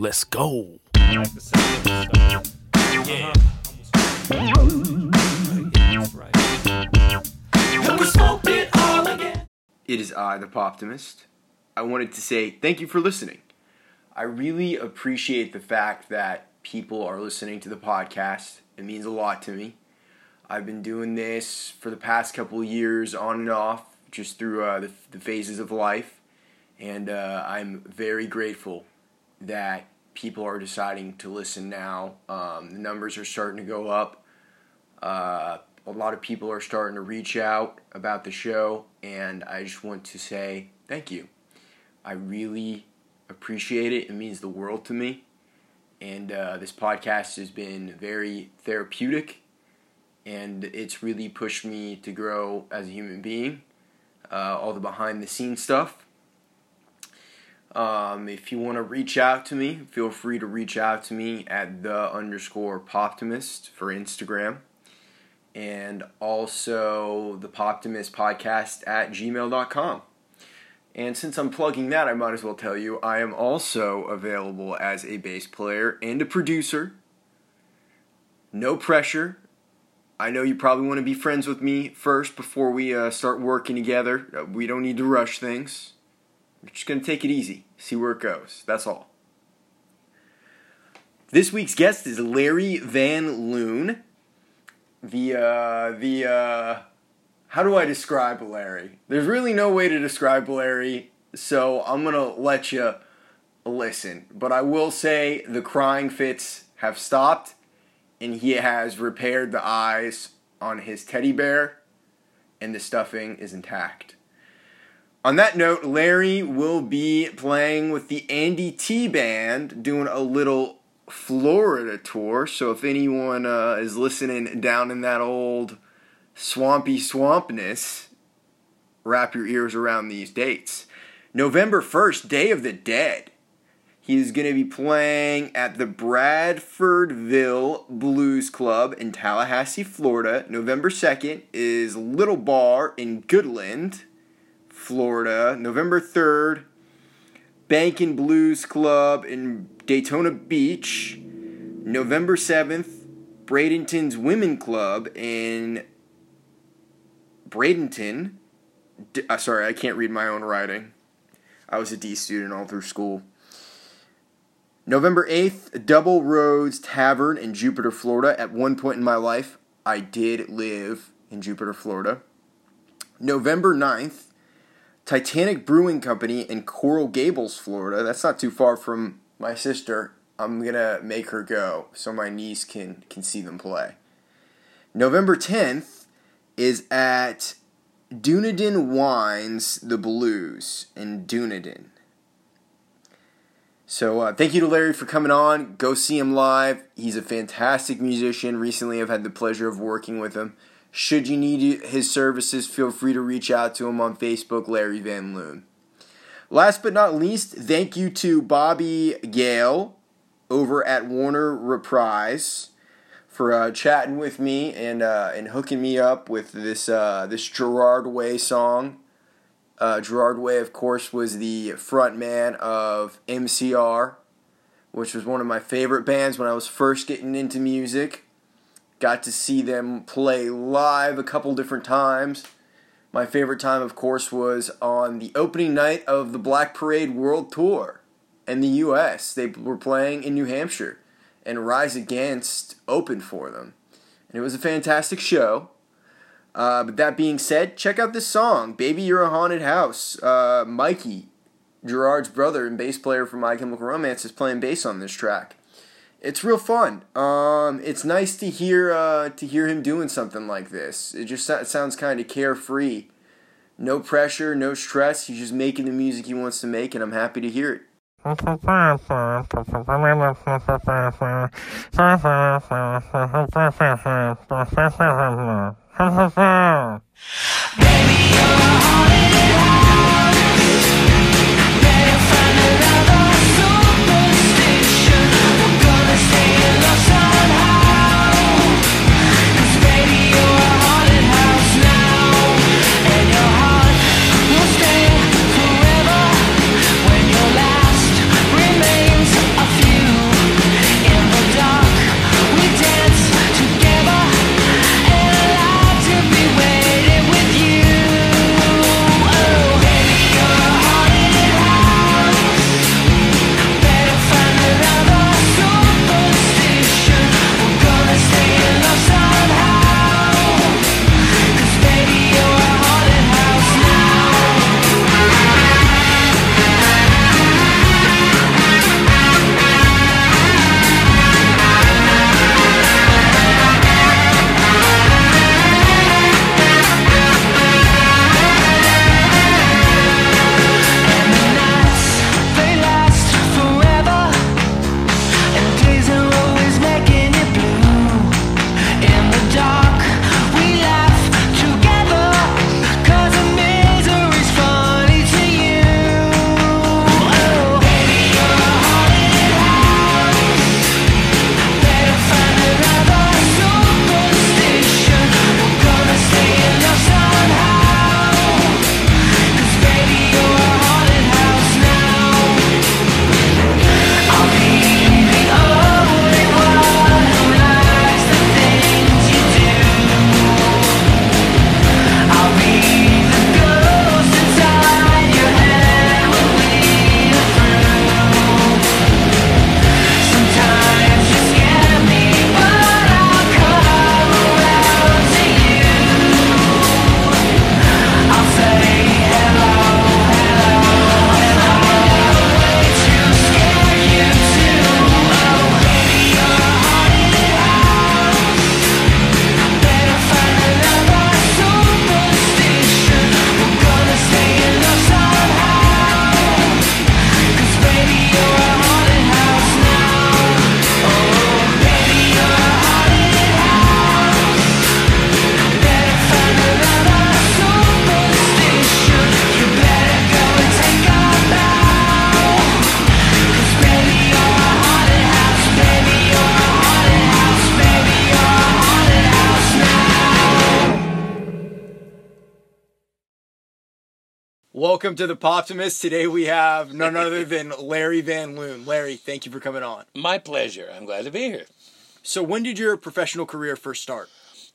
Let's go. It is I, the Poptimist. I wanted to say thank you for listening. I really appreciate the fact that people are listening to the podcast. It means a lot to me. I've been doing this for the past couple years on and off, just through uh, the, the phases of life. And uh, I'm very grateful that people are deciding to listen now. Um, the numbers are starting to go up. Uh, a lot of people are starting to reach out about the show, and I just want to say thank you. I really appreciate it. It means the world to me. And uh, this podcast has been very therapeutic, and it's really pushed me to grow as a human being. Uh, all the behind the scenes stuff. Um, if you want to reach out to me, feel free to reach out to me at the underscore poptimist for Instagram and also the Poptimist podcast at gmail.com. And since I'm plugging that, I might as well tell you I am also available as a bass player and a producer. No pressure. I know you probably want to be friends with me first before we uh, start working together. We don't need to rush things. We're just going to take it easy, see where it goes. That's all. This week's guest is Larry Van Loon the uh, the uh, how do I describe Larry? There's really no way to describe Larry, so I'm gonna let you listen. But I will say the crying fits have stopped, and he has repaired the eyes on his teddy bear, and the stuffing is intact. On that note, Larry will be playing with the Andy T Band, doing a little Florida tour. So if anyone uh, is listening down in that old swampy swampness, wrap your ears around these dates. November 1st, Day of the Dead. He's going to be playing at the Bradfordville Blues Club in Tallahassee, Florida. November 2nd is Little Bar in Goodland, Florida. November 3rd, Bankin Blues Club in Daytona Beach. November 7th, Bradenton's Women Club in Bradenton. D- uh, sorry, I can't read my own writing. I was a D student all through school. November 8th, Double Roads Tavern in Jupiter, Florida. At one point in my life, I did live in Jupiter, Florida. November 9th, Titanic Brewing Company in Coral Gables, Florida. That's not too far from my sister. I'm gonna make her go so my niece can can see them play. November 10th is at Dunedin Wines The Blues in Dunedin. So uh, thank you to Larry for coming on. Go see him live. He's a fantastic musician. Recently, I've had the pleasure of working with him. Should you need his services, feel free to reach out to him on Facebook, Larry Van Loon. Last but not least, thank you to Bobby Gale over at Warner Reprise for uh, chatting with me and uh, and hooking me up with this uh, this Gerard Way song. Uh, Gerard Way, of course, was the front man of MCR, which was one of my favorite bands when I was first getting into music. Got to see them play live a couple different times. My favorite time, of course, was on the opening night of the Black Parade World Tour in the U.S. They were playing in New Hampshire, and Rise Against opened for them. And it was a fantastic show. Uh, but that being said, check out this song, Baby You're a Haunted House. Uh, Mikey, Gerard's brother and bass player from My Chemical Romance, is playing bass on this track. It's real fun. Um, it's nice to hear uh, to hear him doing something like this. It just it sounds kind of carefree. No pressure, no stress. He's just making the music he wants to make, and I'm happy to hear it. Forever Welcome to the Poptimist. Today we have none other than Larry Van Loon. Larry, thank you for coming on. My pleasure. I'm glad to be here. So, when did your professional career first start?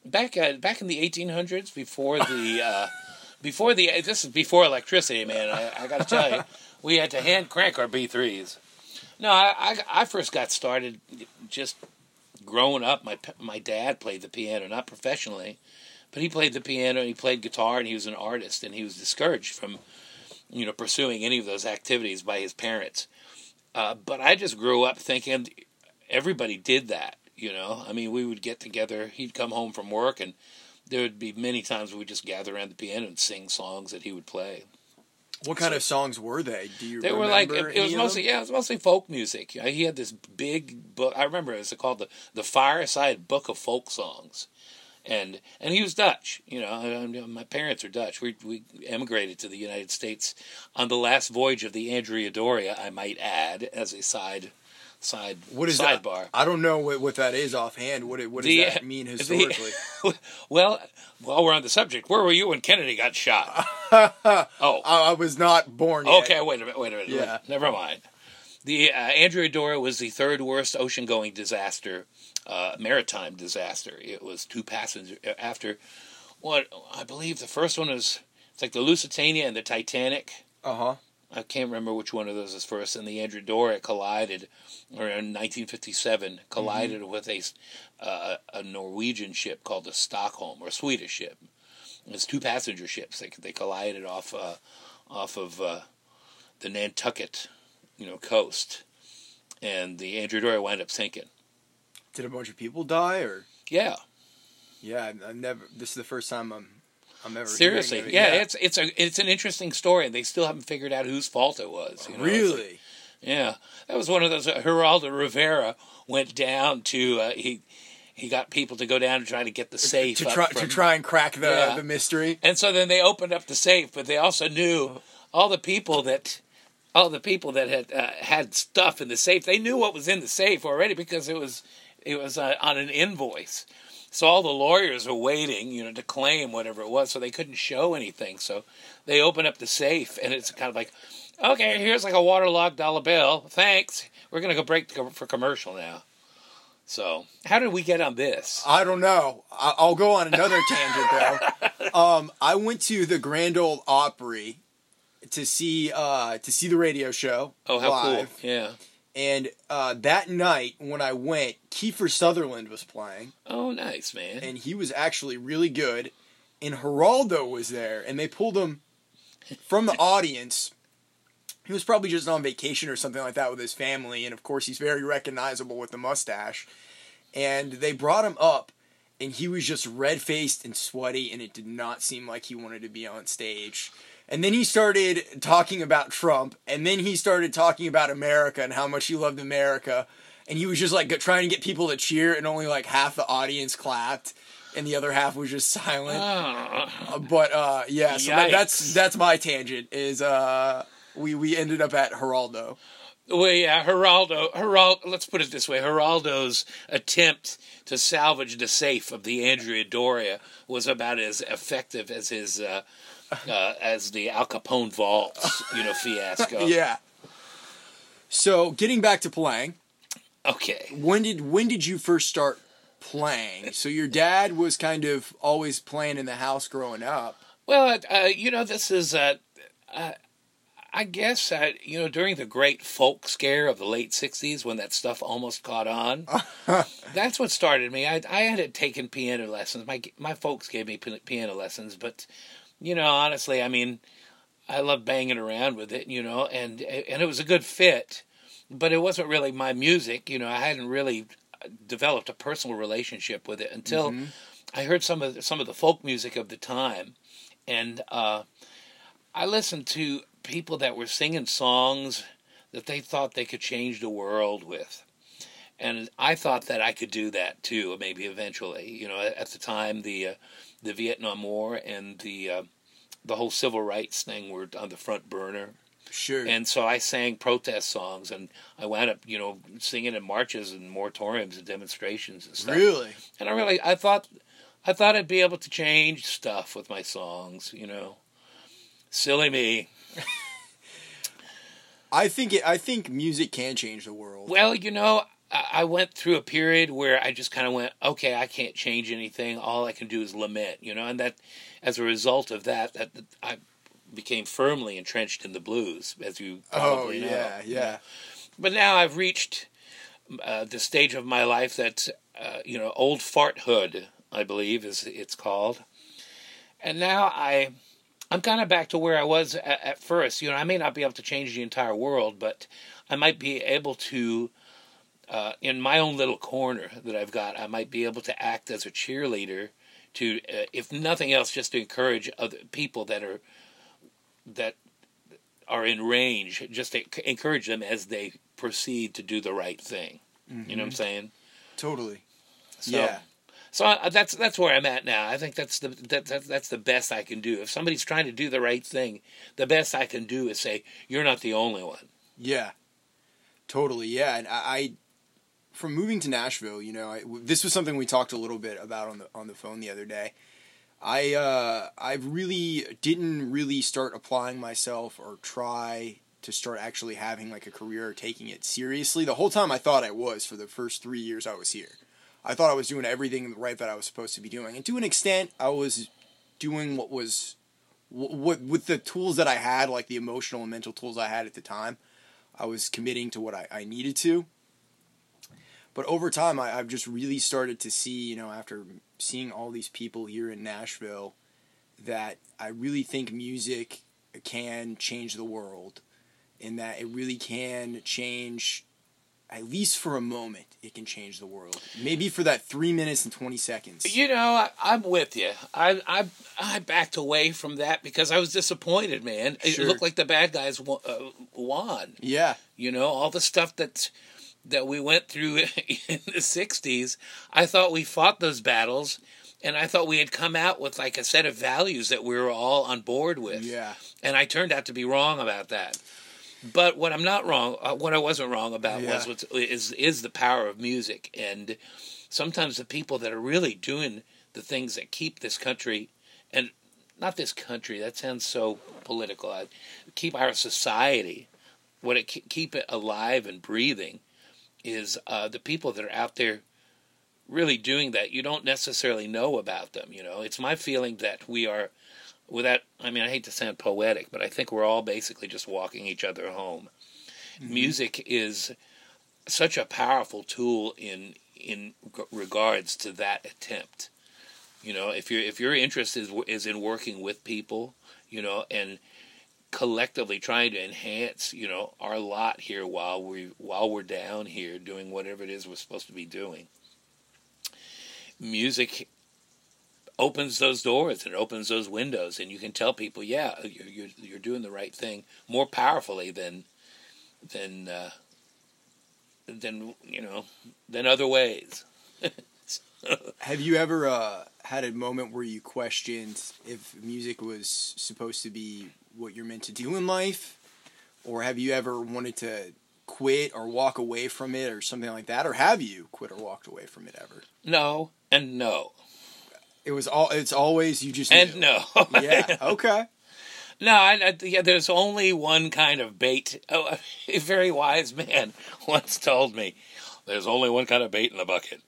Back uh, back in the 1800s, before the uh, before the this is before electricity, man. I, I got to tell you, we had to hand crank our B3s. No, I, I I first got started just growing up. My my dad played the piano, not professionally, but he played the piano and he played guitar and he was an artist and he was discouraged from you know pursuing any of those activities by his parents. Uh, but I just grew up thinking everybody did that. You know, I mean, we would get together. He'd come home from work, and there would be many times we would just gather around the piano and sing songs that he would play. What kind of songs were they? Do you They were like it, it was mostly yeah, it was mostly folk music. He had this big book. I remember it was called the the Fireside Book of Folk Songs, and and he was Dutch. You know, my parents are Dutch. We we emigrated to the United States on the last voyage of the Andrea Doria. I might add as a side side What is sidebar. that? I don't know what, what that is offhand. What it- what does The- that mean the- historically? well, while we're on the subject, where were you when Kennedy got shot? oh, I, was not born yet. Okay, wait a minute, wait a minute. Yeah. Never mind. The uh, Andrea Doria was the third worst ocean-going disaster, uh, maritime disaster. It was two passengers after what I believe the first one was it's like the Lusitania and the Titanic. Uh huh. I can't remember which one of those is first. And the Andrea Doria collided, around 1957, collided with a uh, a Norwegian ship called the Stockholm, or a Swedish ship. It's two passenger ships. They they collided off uh, off of uh, the Nantucket, you know, coast, and the Andrea Doria wound up sinking. Did a bunch of people die or? Yeah, Yeah, I've- never. This is the first time I'm. I'm ever seriously. it. Yeah, it's it's a it's an interesting story, and they still haven't figured out whose fault it was. You know? It's like- really. Yeah, that was one of those. Uh, Geraldo Rivera went down to uh, he he got people to go down to try to get the safe to try from- to try and crack the Yeah. the mystery. and so then they opened up the safe, but they also knew all the people that all the people that had uh, had stuff in the safe. They knew what was in the safe already because it was it was uh, on an invoice. So all the lawyers were waiting, you know, to claim whatever it was, so they couldn't show anything. So they open up the safe, and it's kind of like, okay, here's like a waterlogged dollar bill. Thanks. We're gonna go break for commercial now. So how did we get on this? I don't know. I'll go on another tangent though. Um, I went to the Grand Ole Opry to see uh to see the radio show Oh, how live, cool! Yeah. And uh, that night when I went, Kiefer Sutherland was playing, Oh, nice man. and he was actually really good. And Geraldo was there, and they pulled him from the audience. He was probably just on vacation or something like that with his family, and of course he's very recognizable with the mustache. And they brought him up, and he was just red faced and sweaty, and it did not seem like he wanted to be on stage. And then he started talking about Trump, and then he started talking about America and how much he loved America. And he was just like trying to get people to cheer, and only like half the audience clapped, and the other half was just silent. Ah. Uh, but uh, yeah, so that, that's that's my tangent. Is uh, we we ended up at Geraldo. Well, yeah, Geraldo. Geraldo. Let's put it this way: Geraldo's attempt to salvage the safe of the Andrea Doria was about as effective as his uh, uh, as the Al Capone vaults, you know, fiasco. Yeah. So getting back to playing, Okay. when did when did you first start playing? So your dad was kind of always playing in the house growing up. Well, uh, you know, this is. Uh, uh, I guess uh, you know during the great folk scare of the late '60s, when that stuff almost caught on, that's what started me. I I had taken piano lessons. My my folks gave me piano lessons, but you know, honestly, I mean, I love banging around with it, you know, and and it was a good fit, but it wasn't really my music. You know, I hadn't really developed a personal relationship with it until I heard some of the, some of the folk music of the time, and uh, I listened to people that were singing songs that they thought they could change the world with. And I thought that I could do that too, maybe eventually. You know, at the time, the uh, the Vietnam War and the uh, the whole civil rights thing were on the front burner, Sure. and so I sang protest songs, and I wound up, you know, singing in marches and moratoriums and demonstrations and stuff. really? And I really, I thought, I thought I'd be able to change stuff with my songs. You know, silly me. I think it. I think music can change the world. Well, you know, I I went through a period where I just kind of went, okay, I can't change anything. All I can do is lament, you know, and that, as a result of that, that I became firmly entrenched in the blues, as you oh probably know. yeah, yeah. But now I've reached uh, the stage of my life that, uh, you know, old farthood, I believe, is it's called, and now I. I'm kind of back to where I was at, at first. You know, I may not be able to change the entire world, but I might be able to uh, in my own little corner that I've got, I might be able to act as a cheerleader to, uh, if nothing else, just to encourage other people that are that are in range, just to encourage them as they proceed to do the right thing. You know what I'm saying? Totally. So, yeah. So I, that's that's where I'm at now. I think that's the that, that that's the best I can do. If somebody's trying to do the right thing, the best I can do is say, "You're not the only one." Yeah, totally. Yeah, and I, I from moving to Nashville, you know, I, this was something we talked a little bit about on the on the phone the other day. I uh, I really didn't really start applying myself or try to start actually having like a career or taking it seriously. The whole time I thought I was for the first three years I was here. I thought I was doing everything right that I was supposed to be doing, and to an extent, I was doing what was what with the tools that I had, like the emotional and mental tools I had at the time. I was committing to what I, I needed to. But over time, I, I've just really started to see, you know, after seeing all these people here in Nashville, that I really think music can change the world, and that it really can change, at least for a moment, it can change the world. Maybe for that three minutes and 20 seconds. You know, I, I'm with you. I, I I backed away from that because I was disappointed, man. It looked like the bad guys won. Uh, won. Yeah. You know, all the stuff that that we went through in the '60s. I thought we fought those battles, and I thought we had come out with like a set of values that we were all on board with. Yeah. And I turned out to be wrong about that. But what I'm not wrong, uh, what I wasn't wrong about Yeah. was what's, is is the power of music, and sometimes the people that are really doing the things that keep this country, and not this country. That sounds so political. I, keep our society, what it keep it alive and breathing, is uh, the people that are out there really doing that. You don't necessarily know about them. You know, it's my feeling that we are without I mean I hate to sound poetic, but I think we're all basically just walking each other home. Music is such a powerful tool in in g- regards to that attempt. You know, if your if your interest is is in working with people, you know, and collectively trying to enhance, you know, our lot here while we while we're down here doing whatever it is we're supposed to be doing. Music opens those doors and opens those windows, and you can tell people, yeah, you're you're, you're doing the right thing more powerfully than than uh, than you know than other ways. Have you ever uh, had a moment where you questioned if music was supposed to be what you're meant to do in life? Or have you ever wanted to quit or walk away from it or something like that? Or have you quit or walked away from it ever? No and no It was all. It's always you just and knew. no. Yeah. Okay. No, I, I, yeah, there's only one kind of bait. Oh, a very wise man once told me, "There's only one kind of bait in the bucket."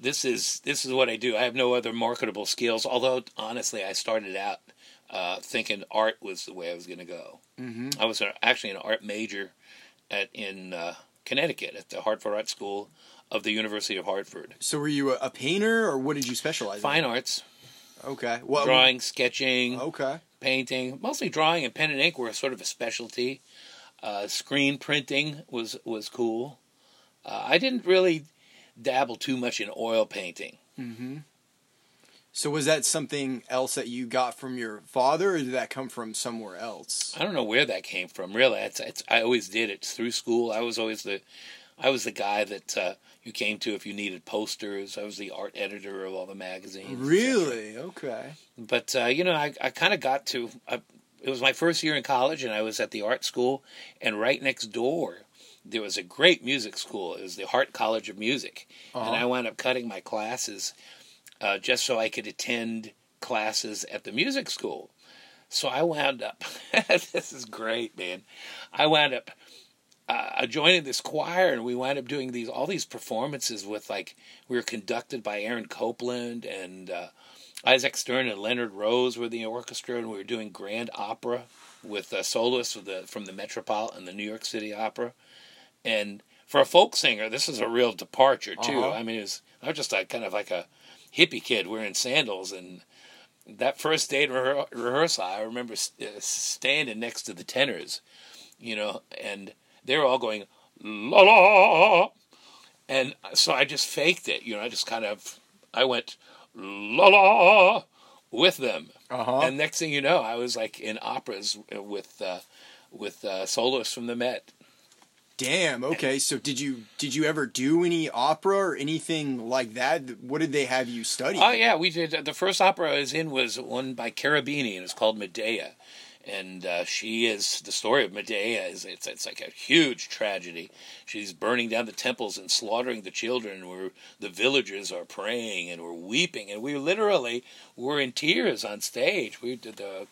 This is this is what I do. I have no other marketable skills. Although honestly, I started out uh, thinking art was the way I was going to go. hmm I was uh, actually an art major at in uh, Connecticut at the Hartford Art School of the University of Hartford. So were you a, a painter or what did you specialize Fine arts, in? Okay. Well, drawing, sketching. Okay. painting, mostly drawing and pen and ink were sort of a specialty. Uh, screen printing was was cool. Uh, I didn't really dabble too much in oil painting. hmm So was that something else that you got from your father, or did that come from somewhere else? I don't know where that came from. Really, it's, it's I always did it through school. I was always the I was the guy that uh, you came to if you needed posters. I was the art editor of all the magazines. Really? Okay. But uh, you know, I I kind of got to. I, it was my first year in college, and I was at the art school, and right next door there was a great music school. It was the Hartt College of Music, Uh-huh. and I wound up cutting my classes uh, just so I could attend classes at the music school. so I wound up. this is great, man. I wound up uh, joining this choir, and we wound up doing these all these performances with like we were conducted by Aaron Copland and uh, Isaac Stern and Leonard Rose were the orchestra, and we were doing grand opera with uh, soloists the, from the Metropolitan, and the New York City Opera, and for a folk singer, this is a real departure too. Uh-huh. I mean, was, I was just like kind of like a hippie kid wearing sandals, and that first day rehe- rehearsal, I remember uh, standing next to the tenors, you know, and they were all going la la, and so I just faked it, you know. I just kind of I went la la with them, Uh-huh. and next thing you know, I was like in operas with uh, with uh, soloists from the Met. Damn. Okay. So did you did you ever do any opera or anything like that? What did they have you study? Oh yeah, we did. The first opera I was in was one by Cherubini, and it's called Medea. And uh, she is the story of Medea. Is it's it's like a huge tragedy. She's burning down the temples and slaughtering the children. Where the villagers are praying and we're weeping, and we literally were in tears on stage. We did the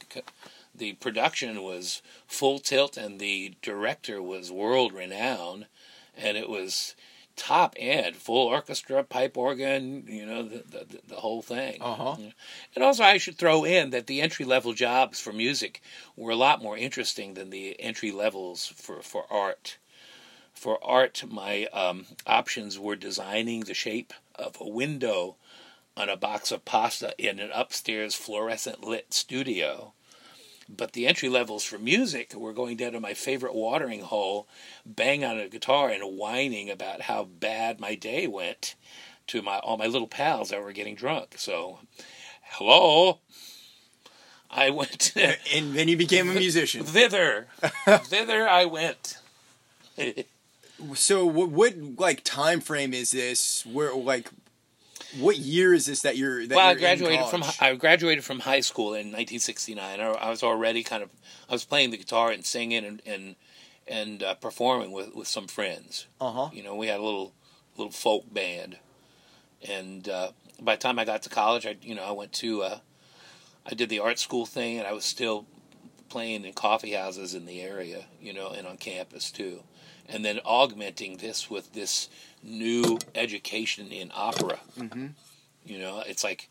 the production was full tilt, and the director was world renowned, and it was top end, full orchestra, pipe organ, you know, the the, the whole thing. Uh-huh. And also, I should throw in that the entry level jobs for music were a lot more interesting than the entry levels for, for art. For art, my um, options were designing the shape of a window on a box of pasta in an upstairs fluorescent lit studio. But the entry levels for music were going down to my favorite watering hole, bang on a guitar and whining about how bad my day went to my all my little pals that were getting drunk. So, hello, I went and then you became a musician. thither, thither I went. So what, what like time frame is this? Where like what year is this that you're that well, I you're in graduated from? I graduated from high school in 1969. I, I was already kind of I was playing the guitar and singing and and and uh, performing with with some friends. Uh-huh. You know, we had a little little folk band, and uh, by the time I got to college, I you know I went to uh, I did the art school thing, and I was still playing in coffee houses in the area, you know, and on campus too, and then augmenting this with this new education in opera. Mhm. You know, it's like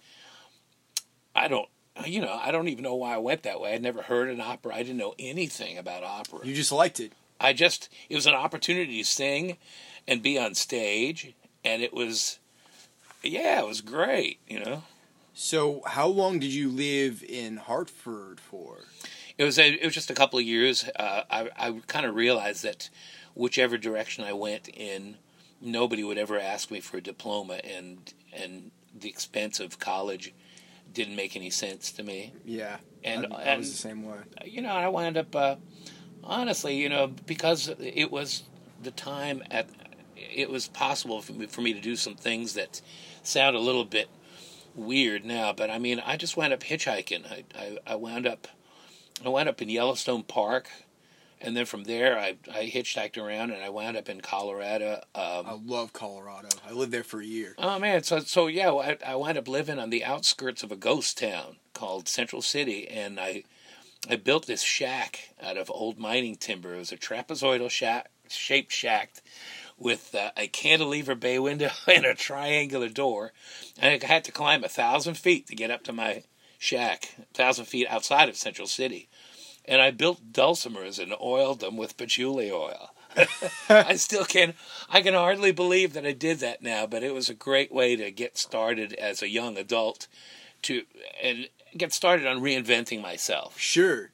I don't. You know, I don't even know why I went that way. I'd never heard an opera. I didn't know anything about opera. You just liked it. I just it was an opportunity to sing and be on stage and it was yeah, it was great, you know. So how long did you live in Hartford for? It was a, it was just a couple of years. Uh, I I kind of realized that whichever direction I went in, nobody would ever ask me for a diploma and and the expense of college didn't make any sense to me. Yeah. And I, I and was the same way. you know, I wound up, uh, honestly, you know, because it was the time at, it was possible for me, for me to do some things that sound a little bit weird now, but I mean, I just wound up hitchhiking. I, I, I wound up, I wound up in Yellowstone Park, and then from there, I, I hitchhiked around, and I wound up in Colorado. Um, I love Colorado. I lived there for a year. Oh man, so so yeah, I, I wound up living on the outskirts of a ghost town called Central City, and I I built this shack out of old mining timber. It was a trapezoidal shack, shaped shack with uh, a cantilever bay window and a triangular door, and I had to climb a thousand feet to get up to my shack, a thousand feet outside of Central City. And I built dulcimers and oiled them with patchouli oil. I still can I can hardly believe that I did that now, but it was a great way to get started as a young adult to and get started on reinventing myself. Sure.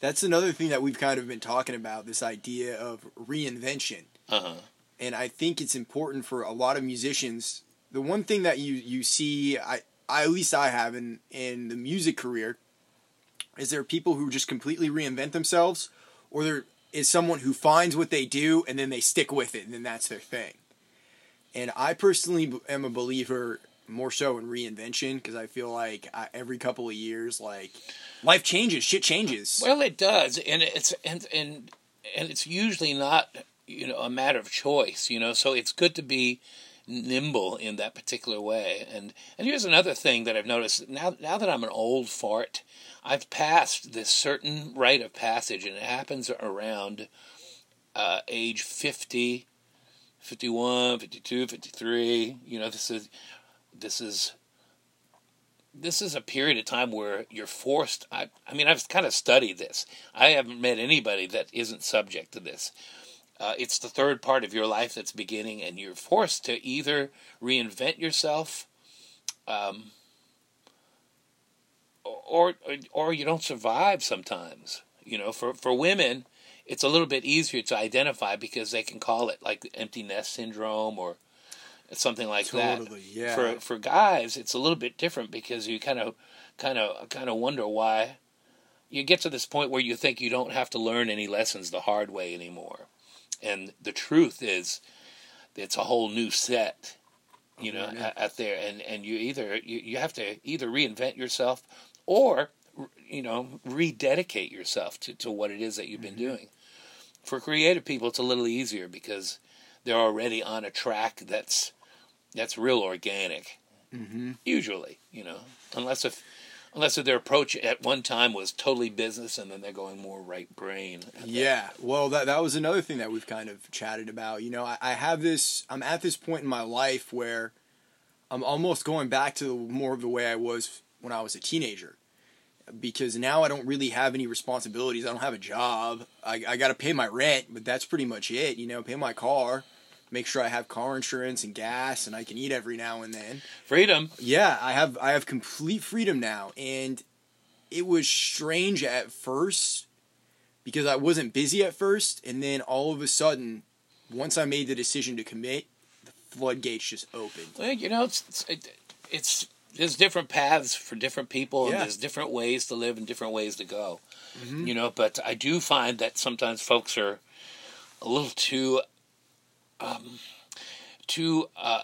That's another thing that we've kind of been talking about this idea of reinvention. Uh-huh. And I think it's important for a lot of musicians. The one thing that you, you see, I, I at least I have in, in the music career, is there people who just completely reinvent themselves, or there is someone who finds what they do and then they stick with it and then that's their thing. And I personally am a believer more so in reinvention because I feel like I, every couple of years, like life changes, shit changes. Well, it does, and it's and and and it's usually not you know a matter of choice. You know, so it's good to be nimble in that particular way. And and here's another thing that I've noticed now now that I'm an old fart, I've passed this certain rite of passage, and it happens around uh, age 50, 51, 52, 53. You know, this is this is this is a period of time where you're forced. I, I mean, I've kind of studied this. I haven't met anybody that isn't subject to this. Uh, it's the third part of your life that's beginning, and you're forced to either reinvent yourself, um, or, or or you don't survive. Sometimes, you know, for for women, it's a little bit easier to identify because they can call it like empty nest syndrome or something like Totally, that. yeah. For for guys, it's a little bit different because you kind of kind of kind of wonder why you get to this point where you think you don't have to learn any lessons the hard way anymore. And the truth is it's a whole new set, you know, Yeah. out- out there and and you either you, you have to either reinvent yourself or you know, rededicate yourself to, to what it is that you've been doing. For creative people, it's a little easier because they're already on a track that's that's real organic. Mm-hmm. Usually, you know, unless if unless their approach at one time was totally business and then they're going more right brain. Yeah, well, that that was another thing that we've kind of chatted about. You know, I, I have this. I'm at this point in my life where I'm almost going back to more of the way I was when I was a teenager, because now I don't really have any responsibilities. I don't have a job. I I got to pay my rent, but that's pretty much it. You know, pay my car, make sure I have car insurance and gas, and I can eat every now and then. Freedom. Yeah, I have I have complete freedom now, and it was strange at first because I wasn't busy at first, and then all of a sudden, once I made the decision to commit, the floodgates just opened. Well, you know, it's it's, it, it's there's different paths for different people, and there's different ways to live and different ways to go. Mhm. You know, but I do find that sometimes folks are a little too, um, too uh,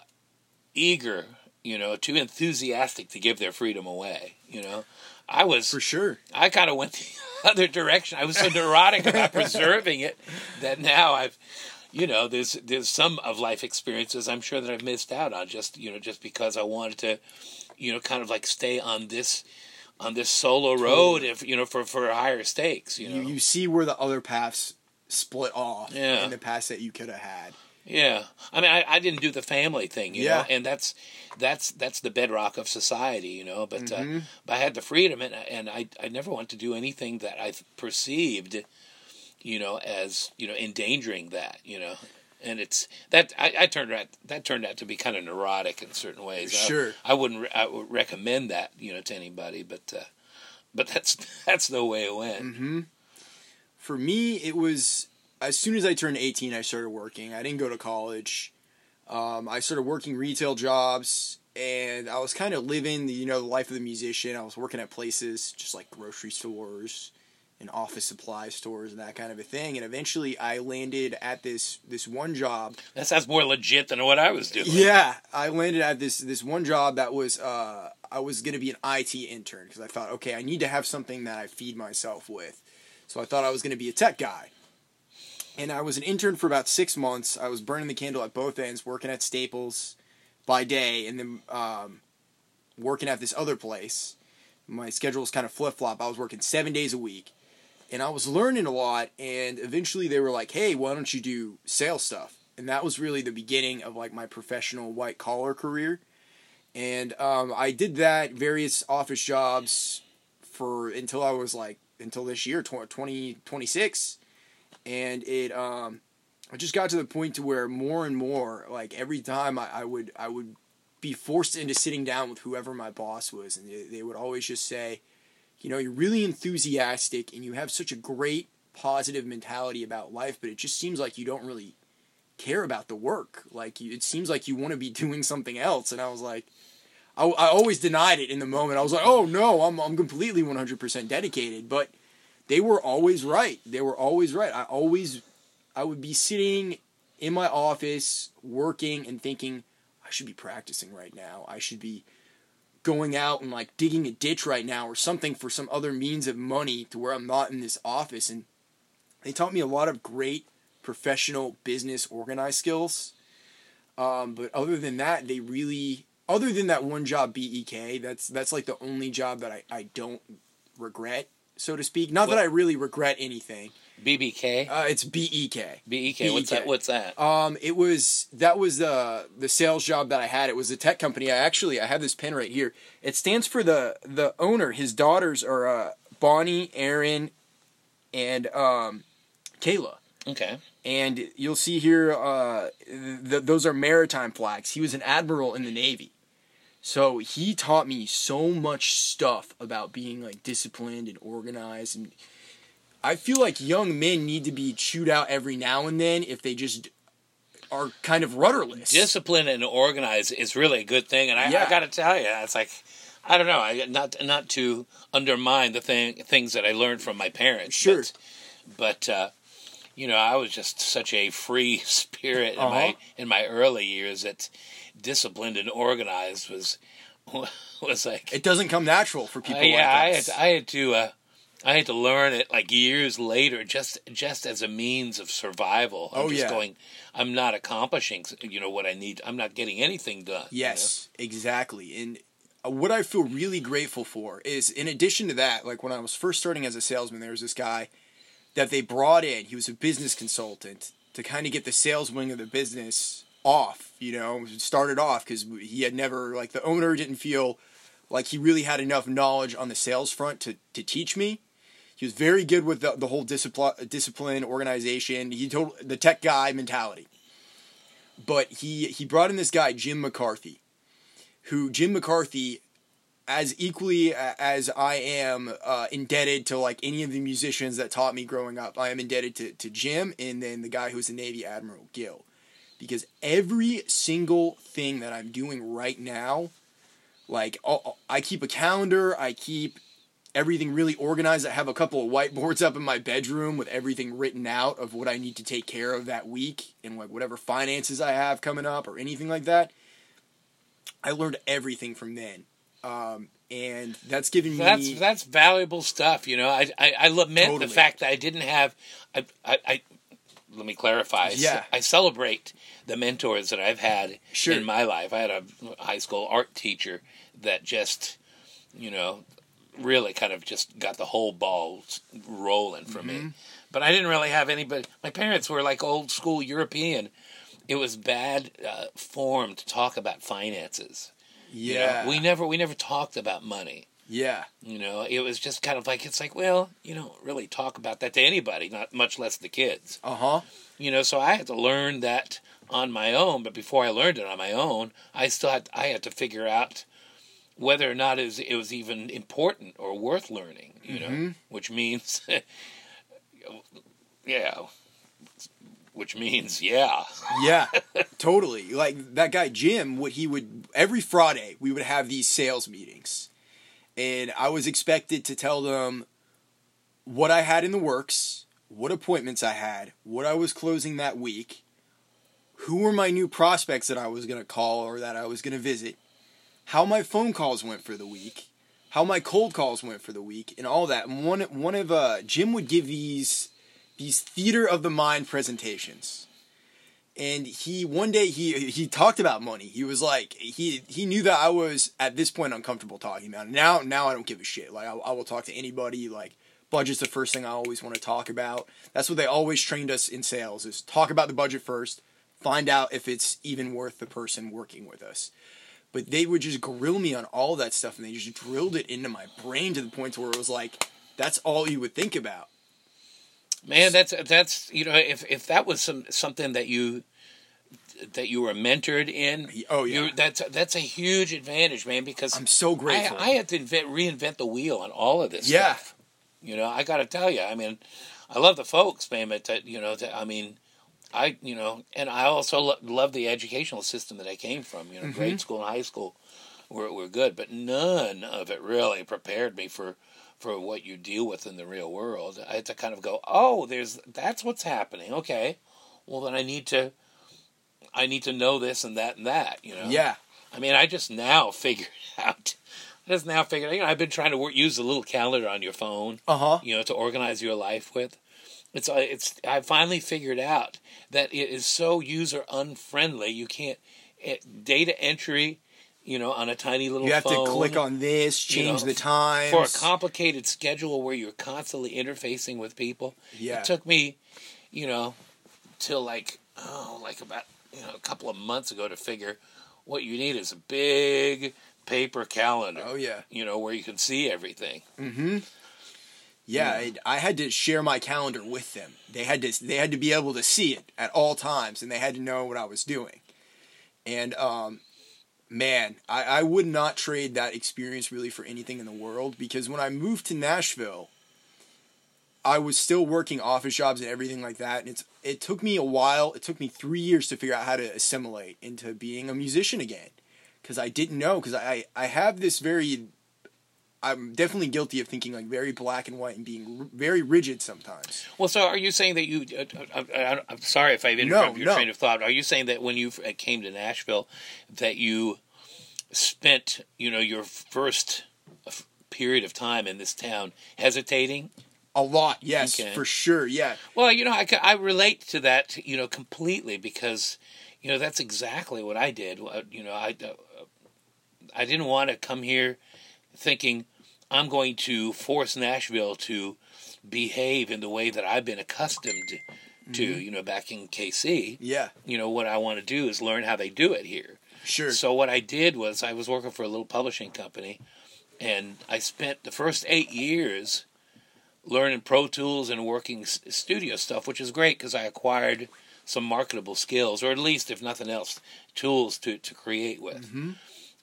eager. You know, too enthusiastic to give their freedom away. You know, I was For sure. I kind of went the other direction. I was so neurotic about preserving it that now I've, you know, there's there's some of life experiences I'm sure that I've missed out on just you know just because I wanted to, you know, kind of like stay on this on this solo road if you know for for higher stakes. You know, You you see where the other paths split off Yeah. in the paths that you could have had. Yeah, I mean, I, I didn't do the family thing, you Yeah. know, and that's that's that's the bedrock of society, you know. But Mhm. uh, but I had the freedom, and and I I never want to do anything that I perceived, you know, as you know endangering that, you know. And it's that I, I turned out that turned out to be kind of neurotic in certain ways. I- Sure. I, wouldn't re- I would recommend that you know to anybody, but uh, but that's that's the way it went. hmm For me, it was as soon as I turned 18, I started working. I didn't go to college. Um, I started working retail jobs, and I was kind of living the you know the life of the musician. I was working at places just like grocery stores and office supply stores and that kind of a thing. And eventually, I landed at this this one job That sounds more legit than what I was doing. yeah, I landed at this this one job that was uh, I was gonna be an IT intern because I thought, okay, I need to have something that I feed myself with. So I thought I was gonna be a tech guy, and I was an intern for about six months. I was burning the candle at both ends, working at Staples by day, and then um, working at this other place. My schedule was kind of flip flop. I was working seven days a week, and I was learning a lot. And eventually, they were like, "Hey, why don't you do sales stuff?" And that was really the beginning of like my professional white collar career. And um, I did that various office jobs for until I was like until this year, tw- 2026. And it um, I just got to the point to where more and more like every time I, I would I would be forced into sitting down with whoever my boss was, and they, they would always just say, you know, you're really enthusiastic and you have such a great positive mentality about life, but it just seems like you don't really care about the work. Like you, it seems like you want to be doing something else. And I was like, I, I always denied it in the moment. I was like, oh no, I'm I'm completely 100% dedicated. But they were always right. They were always right. I always, I would be sitting in my office working and thinking, I should be practicing right now. I should be going out and like digging a ditch right now or something for some other means of money to where I'm not in this office. And they taught me a lot of great professional business organized skills. Um, but other than that, they really other than that one job BEK, that's that's like the only job that I, I don't regret, so to speak. Not that I really regret anything. BBK, Uh, it's BEK. BEK. What's that? What's that? Um, it was that was the the sales job that I had. It was a tech company. I actually I have this pen right here. It stands for the the owner. His daughters are uh, Bonnie, Aaron, and um, Kayla. Okay. And you'll see here, uh, th- those are maritime flags. He was an admiral in the Navy. So he taught me so much stuff about being like disciplined and organized. And I feel like young men need to be chewed out every now and then if they just are kind of rudderless. Discipline and organize is really a good thing, and I, Yeah. I got to tell you, it's like I don't know, I not not to undermine the thing things that I learned from my parents. Sure. but, but uh, you know, I was just such a free spirit in Uh-huh. my in my early years that disciplined and organized was was like it doesn't come natural for people Uh, yeah, I had to, I had to uh, I had to learn it like years later, just just as a means of survival. I'm Oh, just yeah. going. I'm not accomplishing, you know, what I need. I'm not getting anything done. you Yes, exactly. And uh, what I feel really grateful for is, in addition to that, like when I was first starting as a salesman, there was this guy that they brought in. He was a business consultant to kind of get the sales wing of the business off. You know, started off because he had never like the owner didn't feel like he really had enough knowledge on the sales front to to teach me. He was very good with the, the whole discipline, discipline, organization. He told the tech guy mentality. But he he brought in this guy Jim McCarthy, who Jim McCarthy, as equally as I am uh, indebted to like any of the musicians that taught me growing up, I am indebted to to Jim and then the guy who was the Navy Admiral Gill, because every single thing that I'm doing right now, like I'll- keep a calendar, I keep everything really organized. I have a couple of whiteboards up in my bedroom with everything written out of what I need to take care of that week and like whatever finances I have coming up or anything like that. I learned everything from then. Um, and that's That's me that's valuable stuff. You know, I I, I lament Totally. the fact that I didn't have. I, I, I let me clarify. Yeah. I celebrate the mentors that I've had Sure. in my life. I had a high school art teacher that just, you know, really kind of just got the whole ball rolling for Mm-hmm. me. But I didn't really have anybody. My parents were like old school European. It was bad uh, form to talk about finances. you know? yeah we never we never talked about money. Yeah You know, it was just kind of like it's like, well, you don't really talk about that to anybody, not much less the kids. uh huh You know, so I had to learn that on my own. But before I learned it on my own, I still had I had to figure out whether or not it was, it was even important or worth learning. You Mm-hmm. know, which means, yeah, which means yeah, yeah totally like that guy Jim what he would every Friday we would have these sales meetings and I was expected to tell them what I had in the works, what appointments I had, what I was closing that week, who were my new prospects that I was going to call or that I was going to visit, how my phone calls went for the week, how my cold calls went for the week, and all that. And one one of uh, Jim would give these these theater of the mind presentations. And he one day he he talked about money. He was like he he knew that I was at this point uncomfortable talking about it. Now now I don't give a shit. Like I, I will talk to anybody. Like budget's the first thing I always want to talk about. That's what they always trained us in sales is talk about the budget first, find out if it's even worth the person working with us. But they would just grill me on all that stuff and they just drilled it into my brain to the point where it was like that's all you would think about. Man. That's that's you know, if if that was some something that you that you were mentored in, Oh, yeah. that's that's a huge advantage, man. Because I'm so grateful. I, I had to invent, reinvent the wheel on all of this Yeah. stuff. You know, I got to tell you, I mean, I love the folks, man, but that, you know, that, I mean, I, you know, and I also lo- love the educational system that I came from. You know, Mm-hmm. grade school and high school were were good, but none of it really prepared me for for what you deal with in the real world. I had to kind of go, oh, there's that's what's happening. Okay, well then I need to. I need to know this and that and that, you know. Yeah. I mean, I just now figured out. I just now figured. You know, I've been trying to work, use the little calendar on your phone, Uh huh. you know, to organize your life with. It's uh, it's I finally figured out that it is so user unfriendly. You can't it, data entry, you know, on a tiny little. You have phone, to click on this, you change know, the times. for a complicated schedule where you're constantly interfacing with people. Yeah. It took me, you know, till like oh, like about you know a couple of months ago to figure what you need is a big paper calendar. Oh yeah. You know where you can see everything. Mm-hmm. Yeah, I, I had to share my calendar with them. They had to they had to be able to see it at all times, and they had to know what I was doing. And um, man, I, I would not trade that experience really for anything in the world because when I moved to Nashville, I was still working office jobs and everything like that. And it's it took me a while. It took me three years to figure out how to assimilate into being a musician again because I didn't know because I I have this very I'm definitely guilty of thinking like very black and white and being r- very rigid sometimes. Well, so are you saying that you? Uh, uh, I, I'm sorry if I've interrupted your no. train of thought. Are you saying that when you came to Nashville, that you spent, you know, your first f- period of time in this town hesitating? A lot, yes, Okay. for sure. Yeah, Well, you know, I, I relate to that, you know, completely because, you know, that's exactly what I did. Uh, You know, I, uh, I didn't want to come here thinking I'm going to force Nashville to behave in the way that I've been accustomed to, mm-hmm. you know, back in KC. yeah, You know, what I want to do is learn how they do it here. sure. So what I did was I was working for a little publishing company, and I spent the first eight years learning Pro Tools and working studio stuff, which is great because I acquired some marketable skills, or at least, if nothing else, tools to to create with. Mm-hmm.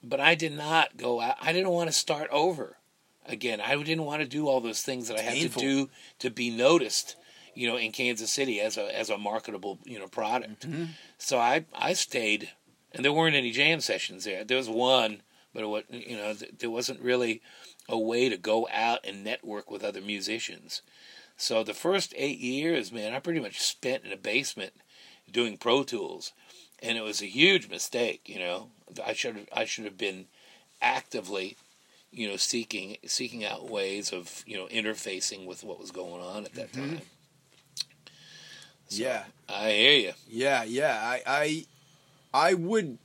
But I did not go out. I didn't want to start over again. I didn't want to do all those things that I had painful. to do to be noticed. You know, in Kansas City as a as a marketable you know product. Mm-hmm. So I I stayed and there weren't any jam sessions there. There was one, but it was, you know th- there wasn't really a way to go out and network with other musicians. So the first eight years, man, I pretty much spent in a basement doing Pro Tools, and it was a huge mistake. You know, I should I should have been actively, you know, seeking seeking out ways of you know interfacing with what was going on at that time. yeah, I hear you. yeah, yeah. I, I, I would.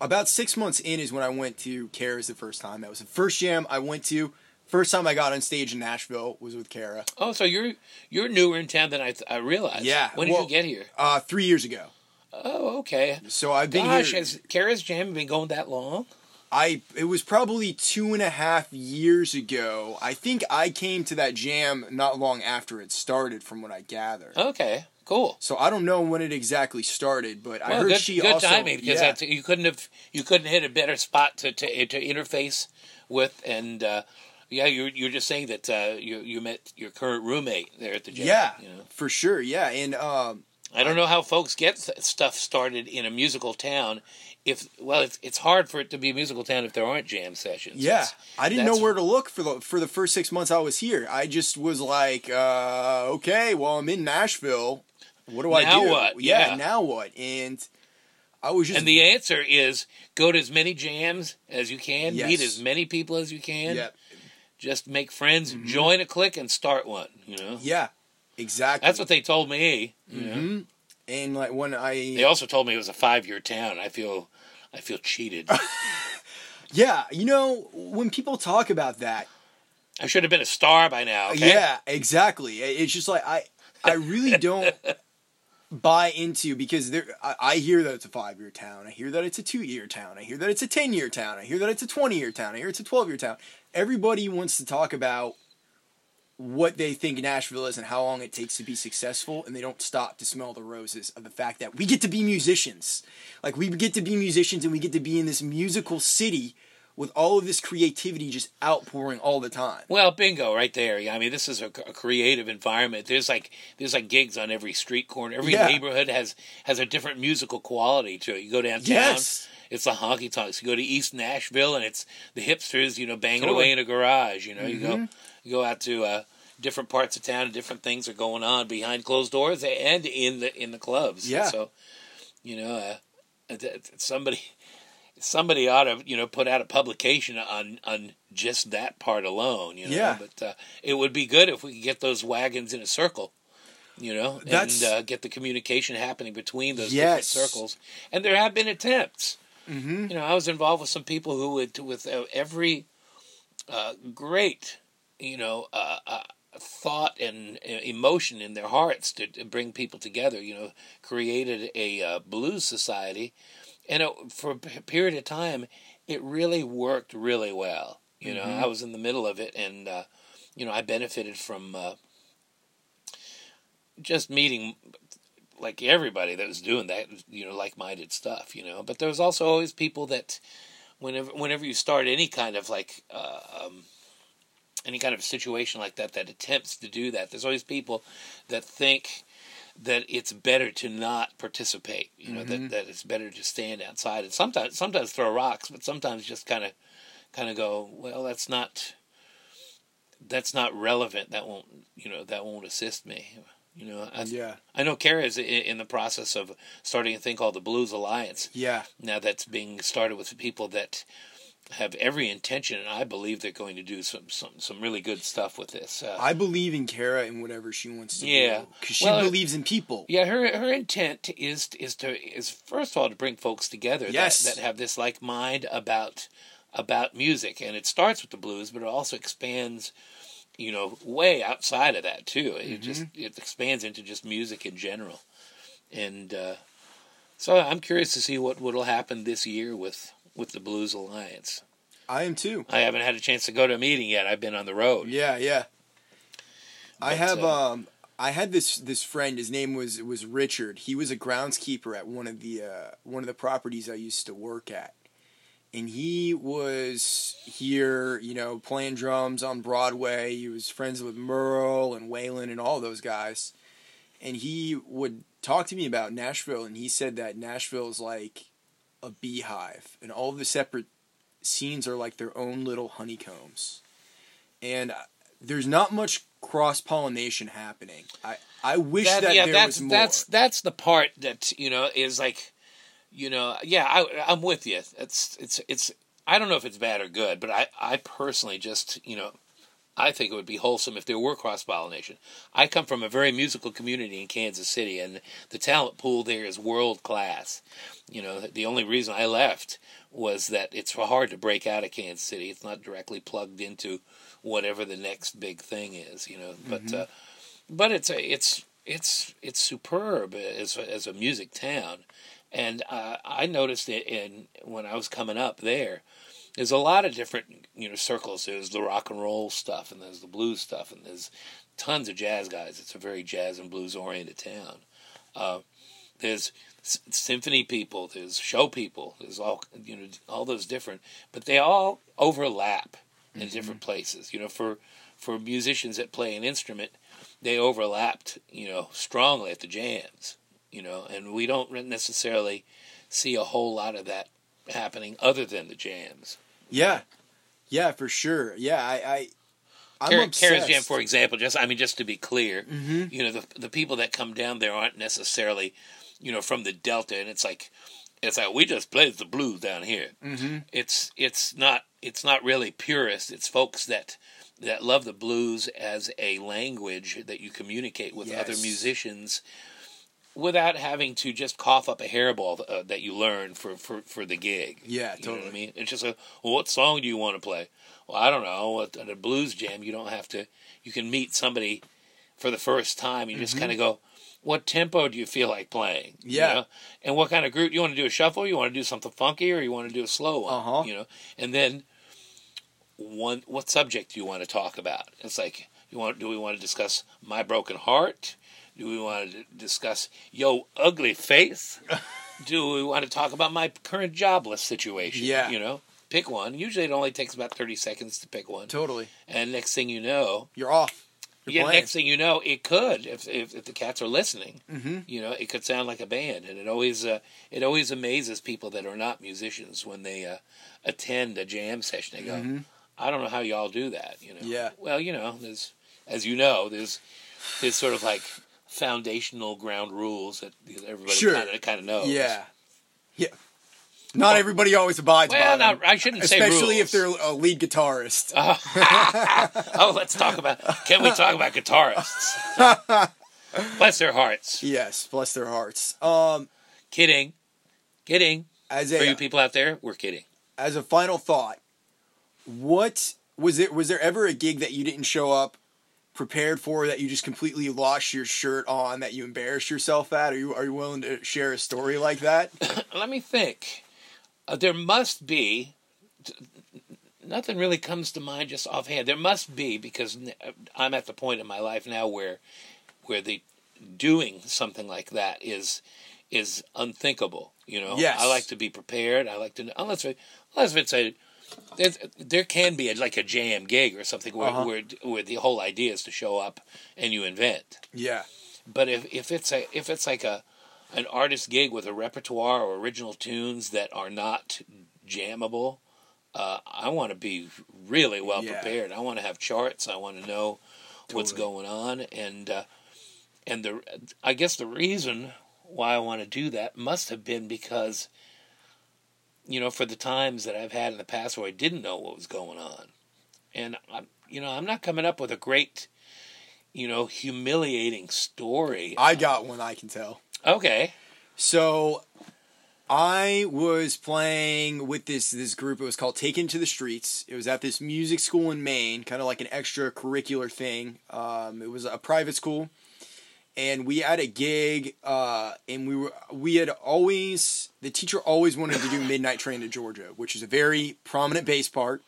About six months in is when I went to Kara's the first time. That was the first jam I went to. First time I got on stage in Nashville was with Kara. Oh, so you're you're newer in town than I I realized. Yeah, When did you get here? Uh, three years ago. Oh, okay. So I've been Gosh, here. has Kara's Jam been going that long? I it was probably two and a half years ago. I think I came to that jam not long after it started, from what I gather. Okay, cool. So I don't know when it exactly started, but I heard good, she good also timing because yeah, that's, you couldn't have you couldn't hit a better spot to to, to interface with and uh, yeah, you're you're just saying that uh, you you met your current roommate there at the jam. yeah, you know. for sure, yeah, and um, I don't know how folks get th- stuff started in a musical town. If well, it's it's hard for it to be a musical town if there aren't jam sessions. yeah, It's- I didn't know where to look for the for the first six months I was here. I just was like, uh, okay, well, I'm in Nashville. What do I do? what? Yeah, Yeah. now what? And I was just And the answer is go to as many jams as you can, Yes. meet as many people as you can, yeah, just make friends, Mm-hmm. join a clique, and start one. You know, yeah, exactly. that's what they told me. You know? hmm And like when I They also told me it was a five-year town. I feel, I feel cheated. Yeah, you know, when people talk about that, I should have been a star by now. Okay? yeah, exactly. It's just like I I really don't buy into because there I, I hear that it's a 5-year town. I hear that it's a 2-year town. I hear that it's a 10-year town. I hear that it's a 20-year town. I hear it's a 12-year town. Everybody wants to talk about what they think Nashville is and how long it takes to be successful, and they don't stop to smell the roses of the fact that we get to be musicians. Like, we get to be musicians and we get to be in this musical city with all of this creativity just outpouring all the time. Well, bingo, right there. Yeah, I mean, this is a, a creative environment. There's like there's like gigs on every street corner. Every Yeah. neighborhood has has a different musical quality to it. You go downtown, Yes. It's the honky tonks. You go to East Nashville, and it's the hipsters, you know, banging Totally. away in a garage. You know, you go Mhm. you go out to uh, different parts of town, and different things are going on behind closed doors and in the in the clubs. Yeah. So, you know, uh, somebody somebody ought to you know put out a publication on on just that part alone. You know, Yeah. but uh, it would be good if we could get those wagons in a circle. You know, That's- and uh, get the communication happening between those Yes. different circles. And there have been attempts. Mm-hmm. You know, I was involved with some people who would, with uh, every uh, great, you know, uh, uh, thought and uh, emotion in their hearts to, to bring people together. You know, created a uh, blues society, and it, for a period of time, it really worked really well. You know, I was in the middle of it, and uh, you know, I benefited from uh, just meeting like everybody that was doing that, you know, like-minded stuff, you know. But there was also always people that, whenever whenever you start any kind of like uh, um, any kind of situation like that that attempts to do that, there's always people that think that it's better to not participate. You know that that it's better to stand outside and sometimes sometimes throw rocks, but sometimes just kind of kind of go, well, that's not that's not relevant. That won't you know that won't assist me. You know, I, Yeah. I know Kara is i- in the process of starting a thing called the Blues Alliance. Yeah. Now that's being started with people that have every intention, and I believe they're going to do some some, some really good stuff with this. Uh, I believe in Kara and whatever she wants to Yeah. do because she Well, believes in people. yeah, her her intent is is to is first of all to bring folks together Yes. that, that have this like mind about about music, and it starts with the blues, but it also expands, you know, way outside of that too. It just it expands into just music in general, and uh, so I'm curious to see what what'll happen this year with with the Blues Alliance. I am too. I haven't had a chance to go to a meeting yet. I've been on the road. Yeah, yeah. I have uh, um I had this this friend, his name was was Richard. He was a groundskeeper at one of the uh one of the properties I used to work at. And he was here, you know, playing drums on Broadway. He was friends with Merle and Waylon and all those guys. And he would talk to me about Nashville and he said that Nashville is like a beehive and all the separate scenes are like their own little honeycombs. And uh, there's not much cross pollination happening. I I wish that, yeah, there that's was more. that's that's the part that you know is like, you know, yeah, I, I'm with you. It's it's it's. I don't know if it's bad or good, but I I personally just you know, I think it would be wholesome if there were cross pollination. I come from a very musical community in Kansas City, and the talent pool there is world class. You know, the only reason I left was that it's hard to break out of Kansas City. It's not directly plugged into whatever the next big thing is. You know, but. Uh, but it's a, it's it's it's superb as as a music town, and uh, I noticed it in when I was coming up there. There's a lot of different you know circles. There's the rock and roll stuff, and there's the blues stuff, and there's tons of jazz guys. It's a very jazz and blues oriented town. Uh, there's s- symphony people. There's show people. There's all you know all those different, but they all overlap in different places. You know, for for musicians that play an instrument, they overlapped, you know, strongly at the jams, you know, and we don't necessarily see a whole lot of that happening other than the jams. yeah, yeah, for sure. Yeah, I, I I'm obsessed. Kara's Jam, for example, just I mean, just to be clear, Mhm. you know, the the people that come down there aren't necessarily, you know, from the Delta, and it's like, it's like we just played the blues down here. hmm It's it's not it's not really purist. It's folks that that love the blues as a language that you communicate with other musicians without having to just cough up a hairball uh, that you learn for, for, for the gig. Yeah, You know what I totally. mean? It's just a, well, what song do you want to play? Well, I don't know. At a blues jam, you don't have to, you can meet somebody for the first time. You Mm-hmm. just kind of go, what tempo do you feel like playing? You Yeah. know? And what kind of group? You want to do a shuffle? You want to do something funky or you want to do a slow one? Uh-huh. You know? And then one, what subject do you want to talk about? It's like, you want, do we want to discuss my broken heart? Do we want to discuss yo ugly face? Do we want to talk about my current jobless situation? Yeah. You know, pick one. Usually it only takes about 30 seconds to pick one. Totally. And next thing you know, You're off. You're yeah, playing. next thing you know, it could, if, if, if the cats are listening, hmm you know, it could sound like a band. And it always, uh, it always amazes people that are not musicians when they uh, attend a jam session. They go, Mhm. I don't know how y'all do that, you know. Yeah. Well, you know, there's, as you know, there's, there's sort of like foundational ground rules that everybody Sure. kind of kind of knows. Yeah. Yeah. Not everybody always abides Well, by them. not, I shouldn't say Especially if they're a lead guitarist. oh, let's talk about. Can we talk about guitarists? Bless their hearts. Yes, bless their hearts. Um, Kidding, kidding. as For you people out there, we're kidding. as a final thought, what was it? Was there ever a gig that you didn't show up prepared for that you just completely lost your shirt on that you embarrassed yourself at? Are you are you willing to share a story like that? Let me think. Uh, there must be. Nothing really comes to mind just offhand. There must be because I'm at the point in my life now where, where the doing something like that is, is unthinkable. You know. Yes. I like to be prepared. I like to unless unless it's a. there's- There can be a, like a jam gig or something where, Uh-huh. where where the whole idea is to show up and you invent. Yeah. But if, if it's a if it's like a an artist gig with a repertoire or original tunes that are not jammable, uh, I want to be really well Yeah. prepared. I want to have charts. I want to know what's going on, and uh, and the I guess the reason why I want to do that must have been because you know for the times that I've had in the past where I didn't know what was going on, and I'm you know I'm not coming up with a great you know humiliating story. I got one I can tell. Okay. So I was playing with this this group. It was called Taken to the Streets. It was at this music school in Maine, kind of like an extracurricular thing. Um, it was a private school, and we had a gig. Uh, and we were we had always the teacher always wanted to do Midnight Train to Georgia, which is a very prominent bass part.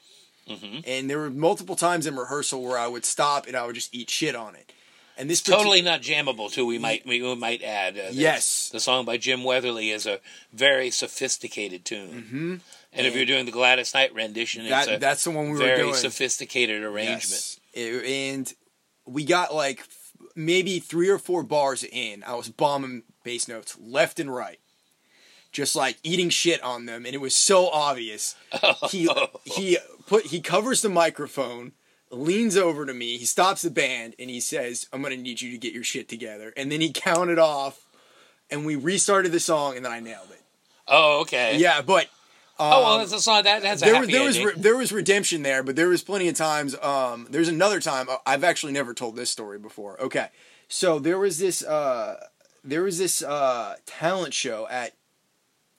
Mhm. And there were multiple times in rehearsal where I would stop and I would just eat shit on it. And this Totally not jammable too. We might we might add. Uh, Yes. The song by Jim Weatherly is a very sophisticated tune. Mhm. And if you're doing the Gladys Knight rendition, it's that a that's the one we were very sophisticated arrangement. Yes. It- and we got like maybe three or four bars in. I was bombing bass notes left and right, just like eating shit on them, and it was so obvious. He he put he covers the microphone, leans over to me, he stops the band, and he says, "I'm gonna need you to get your shit together." And then he counted off, and we restarted the song, and then I nailed it. Oh, okay. Yeah, but. Oh well, um, that's a song that has a there, happy there was ending. re- there was redemption there, but there was plenty of times. Um, there's another time uh, I've actually never told this story before. Okay, so there was this uh, there was this uh, talent show at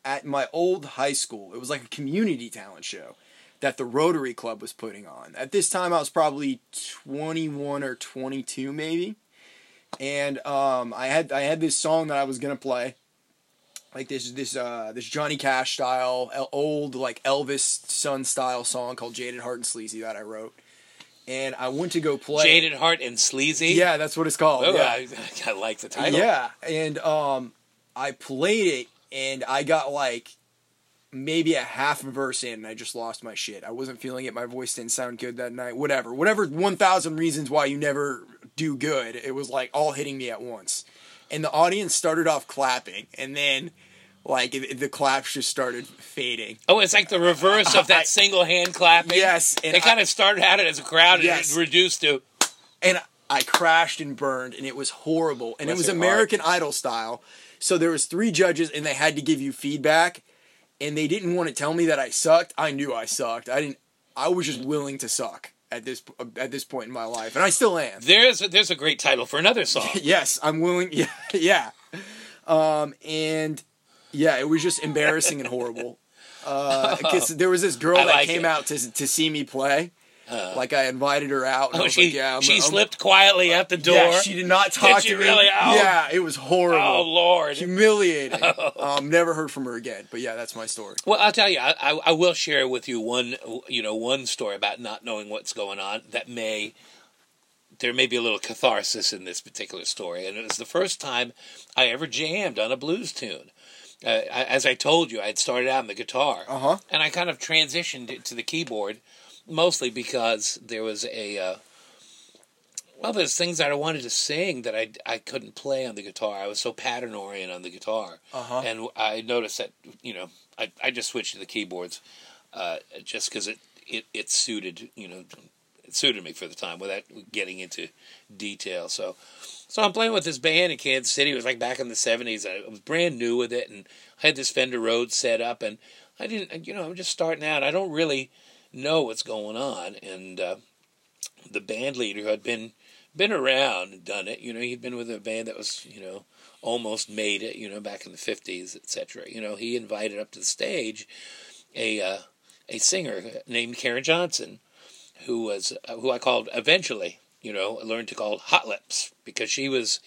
at my old high school. It was like a community talent show that the Rotary Club was putting on. At this time, I was probably 21 or 22, maybe, and um, I had I had this song that I was gonna play like this this uh this Johnny Cash style el- old like Elvis Sun style song called Jaded Heart and Sleazy that I wrote, and I went to go play. Jaded Heart and Sleazy. Yeah, that's what it's called. Oh, yeah. I, I like the title. Yeah, and um, I played it, and I got like maybe a half a verse in, and I just lost my shit. I wasn't feeling it. My voice didn't sound good that night. Whatever, whatever. One thousand reasons why you never do good. It was like all hitting me at once, and the audience started off clapping, and then like it, the claps just started fading. Oh, it's like the reverse of that single hand clapping. Yes, and they kind of started out as a crowd Yes. and it reduced to. and I crashed and burned, and it was horrible. And Bless it was American Idol style. So there was three judges, and they had to give you feedback, and they didn't want to tell me that I sucked. I knew I sucked. I didn't. I was just willing to suck at this at this point in my life, and I still am. There's a, there's a great title for another song. yes, I'm willing. Yeah, yeah. Um, and yeah, it was just embarrassing and horrible. Because there was this girl I that like came it. out to to see me play. like I invited her out. And I Oh, was she like, yeah, I'm- she I'm- slipped quietly out the door. Yeah, she did not talk she to me. really? Oh. Yeah, it was horrible. oh Lord. Humiliating. um, never heard from her again. But yeah, that's my story. Well, I'll tell you, I, I, I will share with you one, you know, one story about not knowing what's going on that may, there may be a little catharsis in this particular story, and it was the first time I ever jammed on a blues tune. Uh, as I told you, I had started out on the guitar, Uh huh. and I kind of transitioned to the keyboard, mostly because there was a, uh, well, there's things that I wanted to sing that I, I couldn't play on the guitar. I was so pattern oriented on the guitar Uh huh. and I noticed that you know I, I just switched to the keyboards uh, just because it, it it suited you know it suited me for the time without getting into detail. So so I'm playing with this band in Kansas City. It was like back in the '70s. I was brand new with it, and I had this Fender Rhodes set up, and I didn't you know I'm just starting out. I don't really know what's going on, and uh, the band leader who had been been around and done it. You know, he'd been with a band that was, you know, almost made it. You know, back in the fifties, etc. You know, he invited up to the stage a uh, a singer named Karen Johnson, who was uh, who I called eventually. You know, learned to call Hot Lips because she was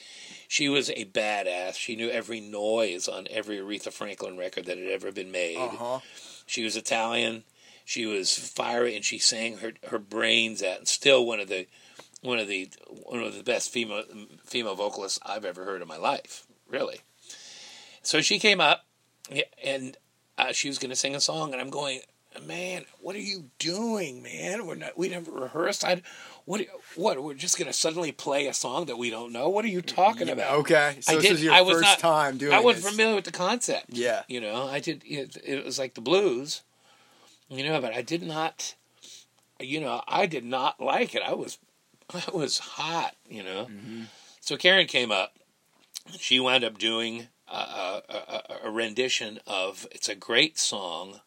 she was a badass. She knew every noise on every Aretha Franklin record that had ever been made. Uh huh. She was Italian. She was fiery, and she sang her her brains out. And still one of the one of the one of the best female female vocalists I've ever heard in my life. Really. So she came up, and uh, she was going to sing a song, and I'm going, man, what are you doing, man? We're not. We never rehearsed. I. What? What? We're just going to suddenly play a song that we don't know. What are you talking about? Okay, so I this did- was your I was first not- time doing I wasn't this. familiar with the concept. Yeah. You know, I did. It, it was like the blues. You know, but I did not. You know, I did not like it. I was, I was hot. You know, Mm-hmm. so Karen came up. She wound up doing a, a, a, a rendition of. It's a great song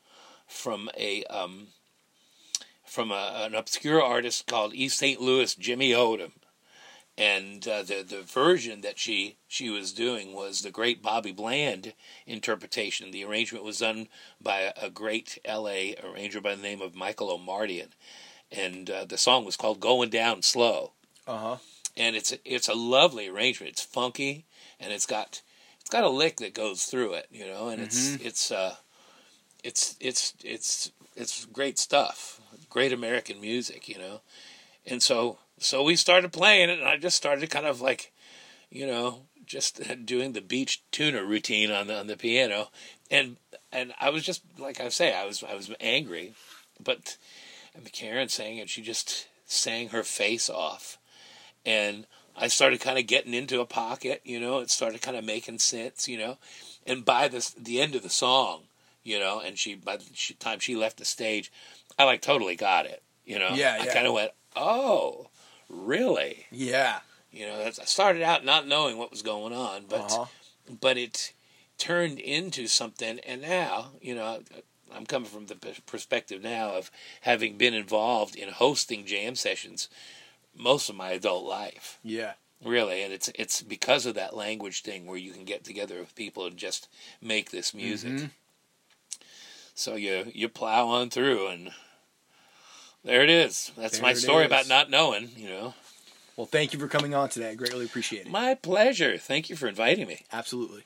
from a um, from a, an obscure artist called East St. Louis Jimmy Oden and uh, the the version that she she was doing was the great Bobby Bland interpretation. The arrangement was done by a, great L.A. arranger by the name of Michael Omartian, and uh, the song was called "Going Down Slow." Uh huh. And it's it's a lovely arrangement. It's funky, and it's got it's got a lick that goes through it, you know, and it's it's uh, it's it's it's it's great stuff. Great American music, you know, and so so we started playing it, and I just started kind of like, you know, just doing the beach tuna routine on the on the piano, and and I was just like I say, I was I was angry, but and Karen sang it, she just sang her face off, and I started kind of getting into a pocket, you know, it started kind of making sense, you know, and by this the end of the song, you know, and she by the time she left the stage, I like totally got it, you know, Yeah, I kind of went, oh, really, Yeah. you know, that's, I started out not knowing what was going on, but Uh-huh. but it turned into something, and now, you know, I'm coming from the perspective now of having been involved in hosting jam sessions most of my adult life, Yeah. really, and it's it's because of that language thing where you can get together with people and just make this music. Mhm. So you you plow on through, and there it is. That's my There it story is. about not knowing, you know. Well, thank you for coming on today. I greatly appreciate it. My pleasure. Thank you for inviting me. Absolutely.